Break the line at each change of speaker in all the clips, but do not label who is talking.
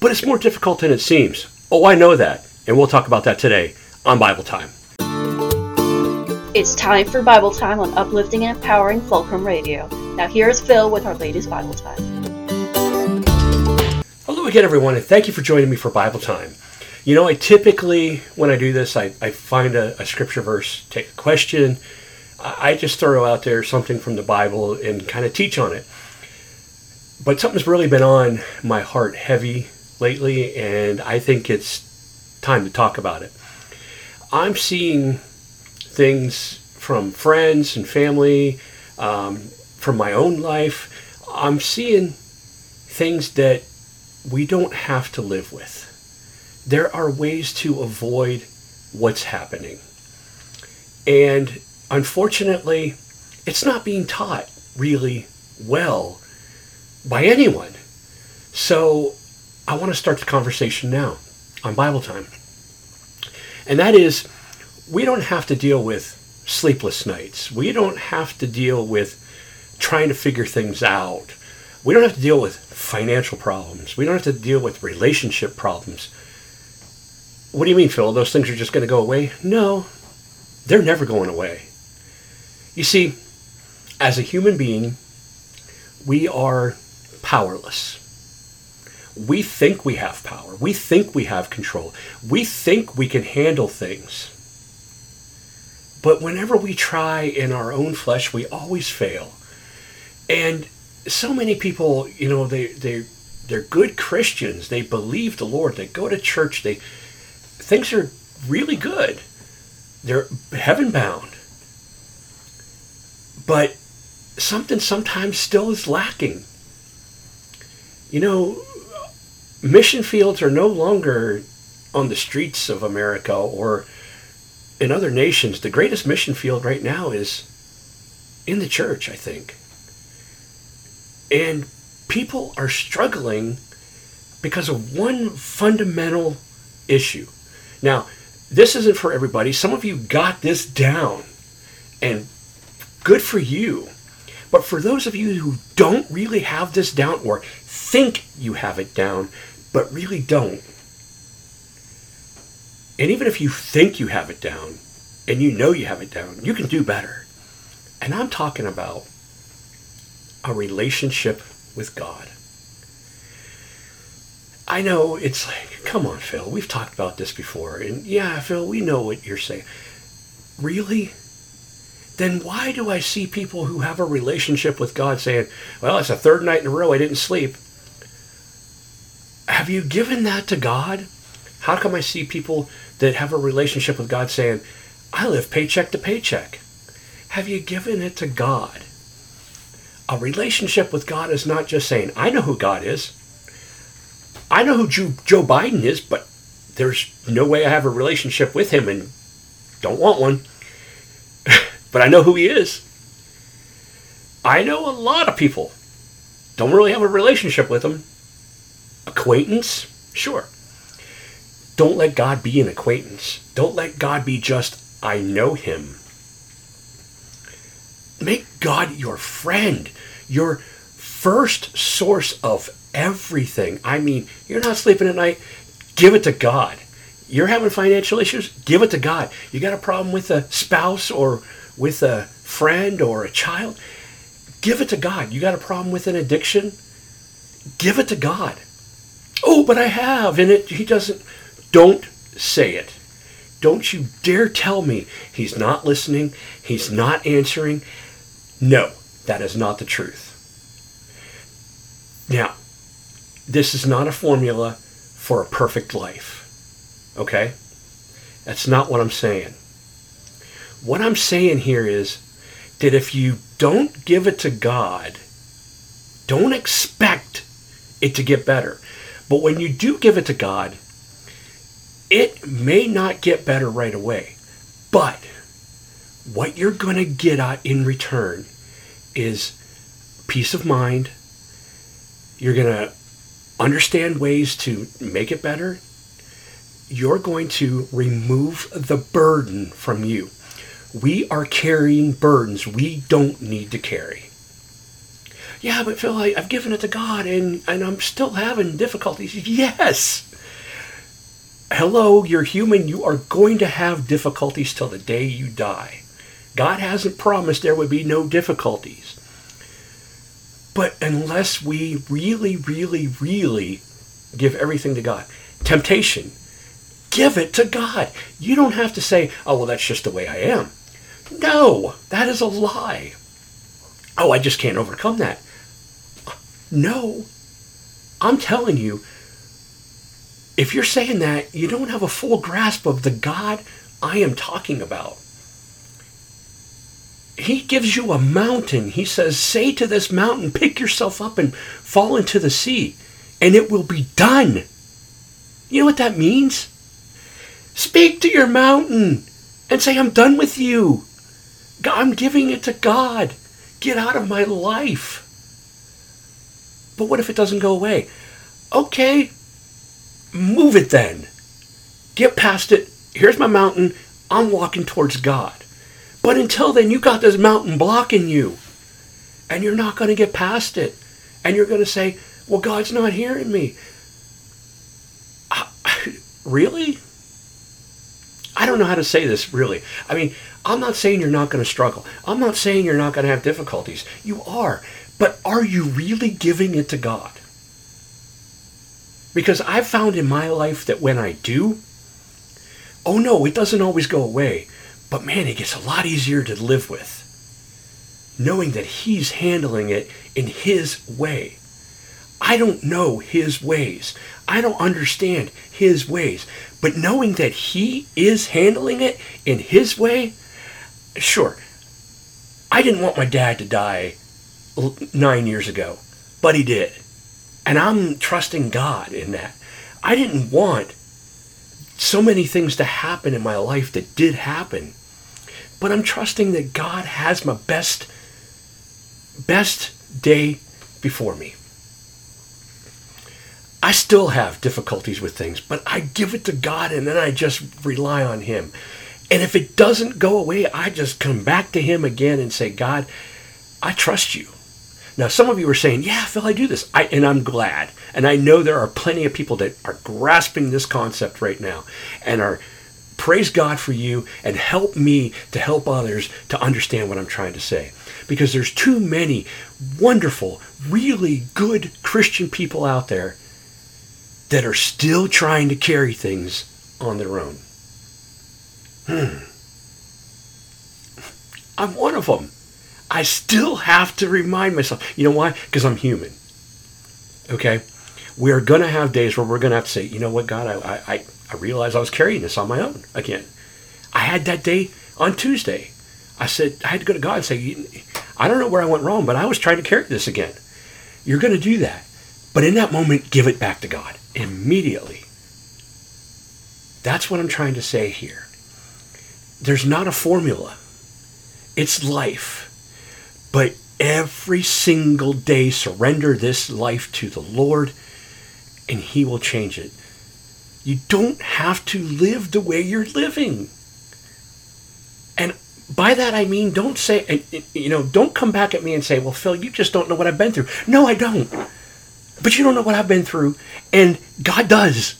but it's more difficult than it seems. Oh, I know that, and we'll talk about that today on Bible Time.
It's time for Bible Time on uplifting and empowering Fulcrum Radio. Now, here's Phil with our latest Bible Time.
Hello again, everyone, and thank you for joining me for Bible Time. You know, I typically, when I do this, I, I find a, a scripture verse, take a question, I just throw out there something from the Bible and kind of teach on it. But something's really been on my heart heavy lately, and I think it's time to talk about it. I'm seeing things from friends and family, um, from my own life. I'm seeing things that we don't have to live with. There are ways to avoid what's happening. And unfortunately, it's not being taught really well by anyone. So I want to start the conversation now on Bible time. And that is, we don't have to deal with sleepless nights. We don't have to deal with trying to figure things out. We don't have to deal with financial problems. We don't have to deal with relationship problems. What do you mean, Phil? Those things are just going to go away? No, they're never going away. You see, as a human being, we are powerless. We think we have power. We think we have control. We think we can handle things. But whenever we try in our own flesh, we always fail. And so many people, you know, they they they're good Christians. They believe the Lord. They go to church. They things are really good. They're heaven bound. But something sometimes still is lacking. You know, mission fields are no longer on the streets of America or in other nations. The greatest mission field right now is in the church, I think. And people are struggling because of one fundamental issue. Now, this isn't for everybody. Some of you got this down, and good for you. But for those of you who don't really have this down or think you have it down, but really don't, and even if you think you have it down and you know you have it down, you can do better. And I'm talking about a relationship with God. I know it's like, come on, Phil, we've talked about this before. And yeah, Phil, we know what you're saying. Really? then why do I see people who have a relationship with God saying, well, it's the third night in a row I didn't sleep? Have you given that to God? How come I see people that have a relationship with God saying, I live paycheck to paycheck? Have you given it to God? A relationship with God is not just saying, I know who God is. I know who Joe Biden is, but there's no way I have a relationship with him and don't want one but I know who he is. I know a lot of people. Don't really have a relationship with him. Acquaintance? Sure. Don't let God be an acquaintance. Don't let God be just, I know him. Make God your friend, your first source of everything. I mean, you're not sleeping at night, give it to God. You're having financial issues, give it to God. You got a problem with a spouse or with a friend or a child, give it to God. You got a problem with an addiction? Give it to God. Oh, but I have, and it he doesn't don't say it. Don't you dare tell me he's not listening, he's not answering. No, that is not the truth. Now, this is not a formula for a perfect life. Okay? That's not what I'm saying. What I'm saying here is that if you don't give it to God, don't expect it to get better. But when you do give it to God, it may not get better right away. But what you're going to get in return is peace of mind. You're going to understand ways to make it better. You're going to remove the burden from you. We are carrying burdens we don't need to carry. Yeah, but Phil, I, I've given it to God and, and I'm still having difficulties. Yes. Hello, you're human. You are going to have difficulties till the day you die. God hasn't promised there would be no difficulties. But unless we really, really, really give everything to God, temptation, give it to God. You don't have to say, oh, well, that's just the way I am. No, that is a lie. Oh, I just can't overcome that. No. I'm telling you, if you're saying that, you don't have a full grasp of the God I am talking about. He gives you a mountain. He says, Say to this mountain, pick yourself up and fall into the sea, and it will be done. You know what that means? Speak to your mountain and say, I'm done with you. I'm giving it to God. Get out of my life. But what if it doesn't go away? Okay, move it then. Get past it. Here's my mountain. I'm walking towards God. But until then, you got this mountain blocking you. And you're not going to get past it. And you're going to say, well, God's not hearing me. really? I don't know how to say this, really. I mean, I'm not saying you're not going to struggle. I'm not saying you're not going to have difficulties. You are. But are you really giving it to God? Because I've found in my life that when I do, oh no, it doesn't always go away. But man, it gets a lot easier to live with. Knowing that He's handling it in His way. I don't know His ways. I don't understand His ways. But knowing that He is handling it in His way, sure, I didn't want my dad to die nine years ago, but he did. And I'm trusting God in that. I didn't want so many things to happen in my life that did happen. But I'm trusting that God has my best best day before me. I still have difficulties with things, but I give it to God and then I just rely on him. And if it doesn't go away, I just come back to him again and say, God, I trust you. Now, some of you are saying, yeah, Phil, I do this. I, and I'm glad. And I know there are plenty of people that are grasping this concept right now and are praise God for you and help me to help others to understand what I'm trying to say. Because there's too many wonderful, really good Christian people out there that are still trying to carry things on their own. Hmm. I'm one of them. I still have to remind myself. You know why? Because I'm human. Okay? We are going to have days where we're going to have to say, you know what, God, I, I, I realized I was carrying this on my own again. I had that day on Tuesday. I said, I had to go to God and say, I don't know where I went wrong, but I was trying to carry this again. You're going to do that. But in that moment, give it back to God immediately. That's what I'm trying to say here. There's not a formula, it's life. But every single day, surrender this life to the Lord, and He will change it. You don't have to live the way you're living. And by that I mean, don't say, you know, don't come back at me and say, well, Phil, you just don't know what I've been through. No, I don't. But you don't know what I've been through, and God does.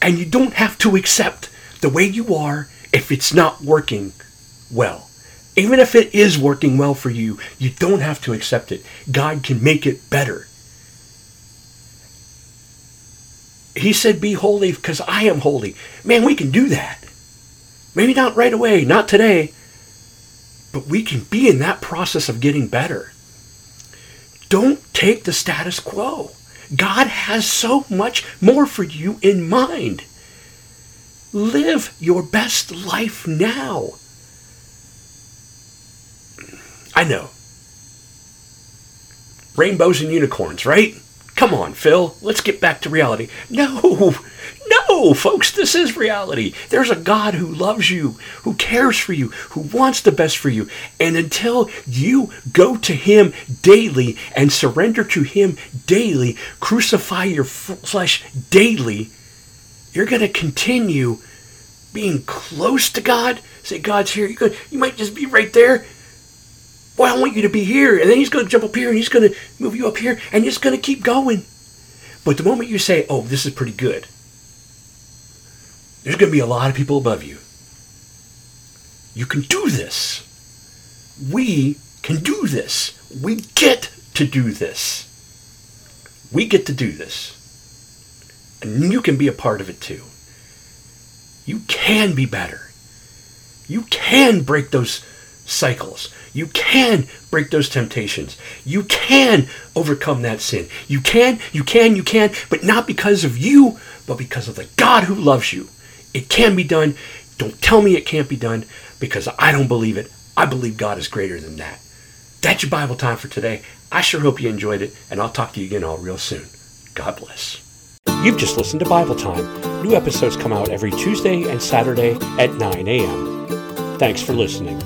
And you don't have to accept the way you are if it's not working well. Even if it is working well for you, you don't have to accept it. God can make it better. He said, Be holy because I am holy. Man, we can do that. Maybe not right away, not today, but we can be in that process of getting better. Don't take the status quo. God has so much more for you in mind. Live your best life now. I know. Rainbows and unicorns, right? Come on, Phil. Let's get back to reality. No, no, folks, this is reality. There's a God who loves you, who cares for you, who wants the best for you. And until you go to Him daily and surrender to Him daily, crucify your flesh daily, you're going to continue being close to God. Say, God's here. You might just be right there Boy, I want you to be here. And then he's going to jump up here and he's going to move you up here and it's going to keep going. But the moment you say, oh, this is pretty good, there's going to be a lot of people above you. You can do this. We can do this. We get to do this. We get to do this. And you can be a part of it too. You can be better. You can break those cycles. You can break those temptations. You can overcome that sin. You can, you can, you can, but not because of you, but because of the God who loves you. It can be done. Don't tell me it can't be done because I don't believe it. I believe God is greater than that. That's your Bible time for today. I sure hope you enjoyed it, and I'll talk to you again all real soon. God bless. You've just listened to Bible Time. New episodes come out every Tuesday and Saturday at 9 a.m. Thanks for listening.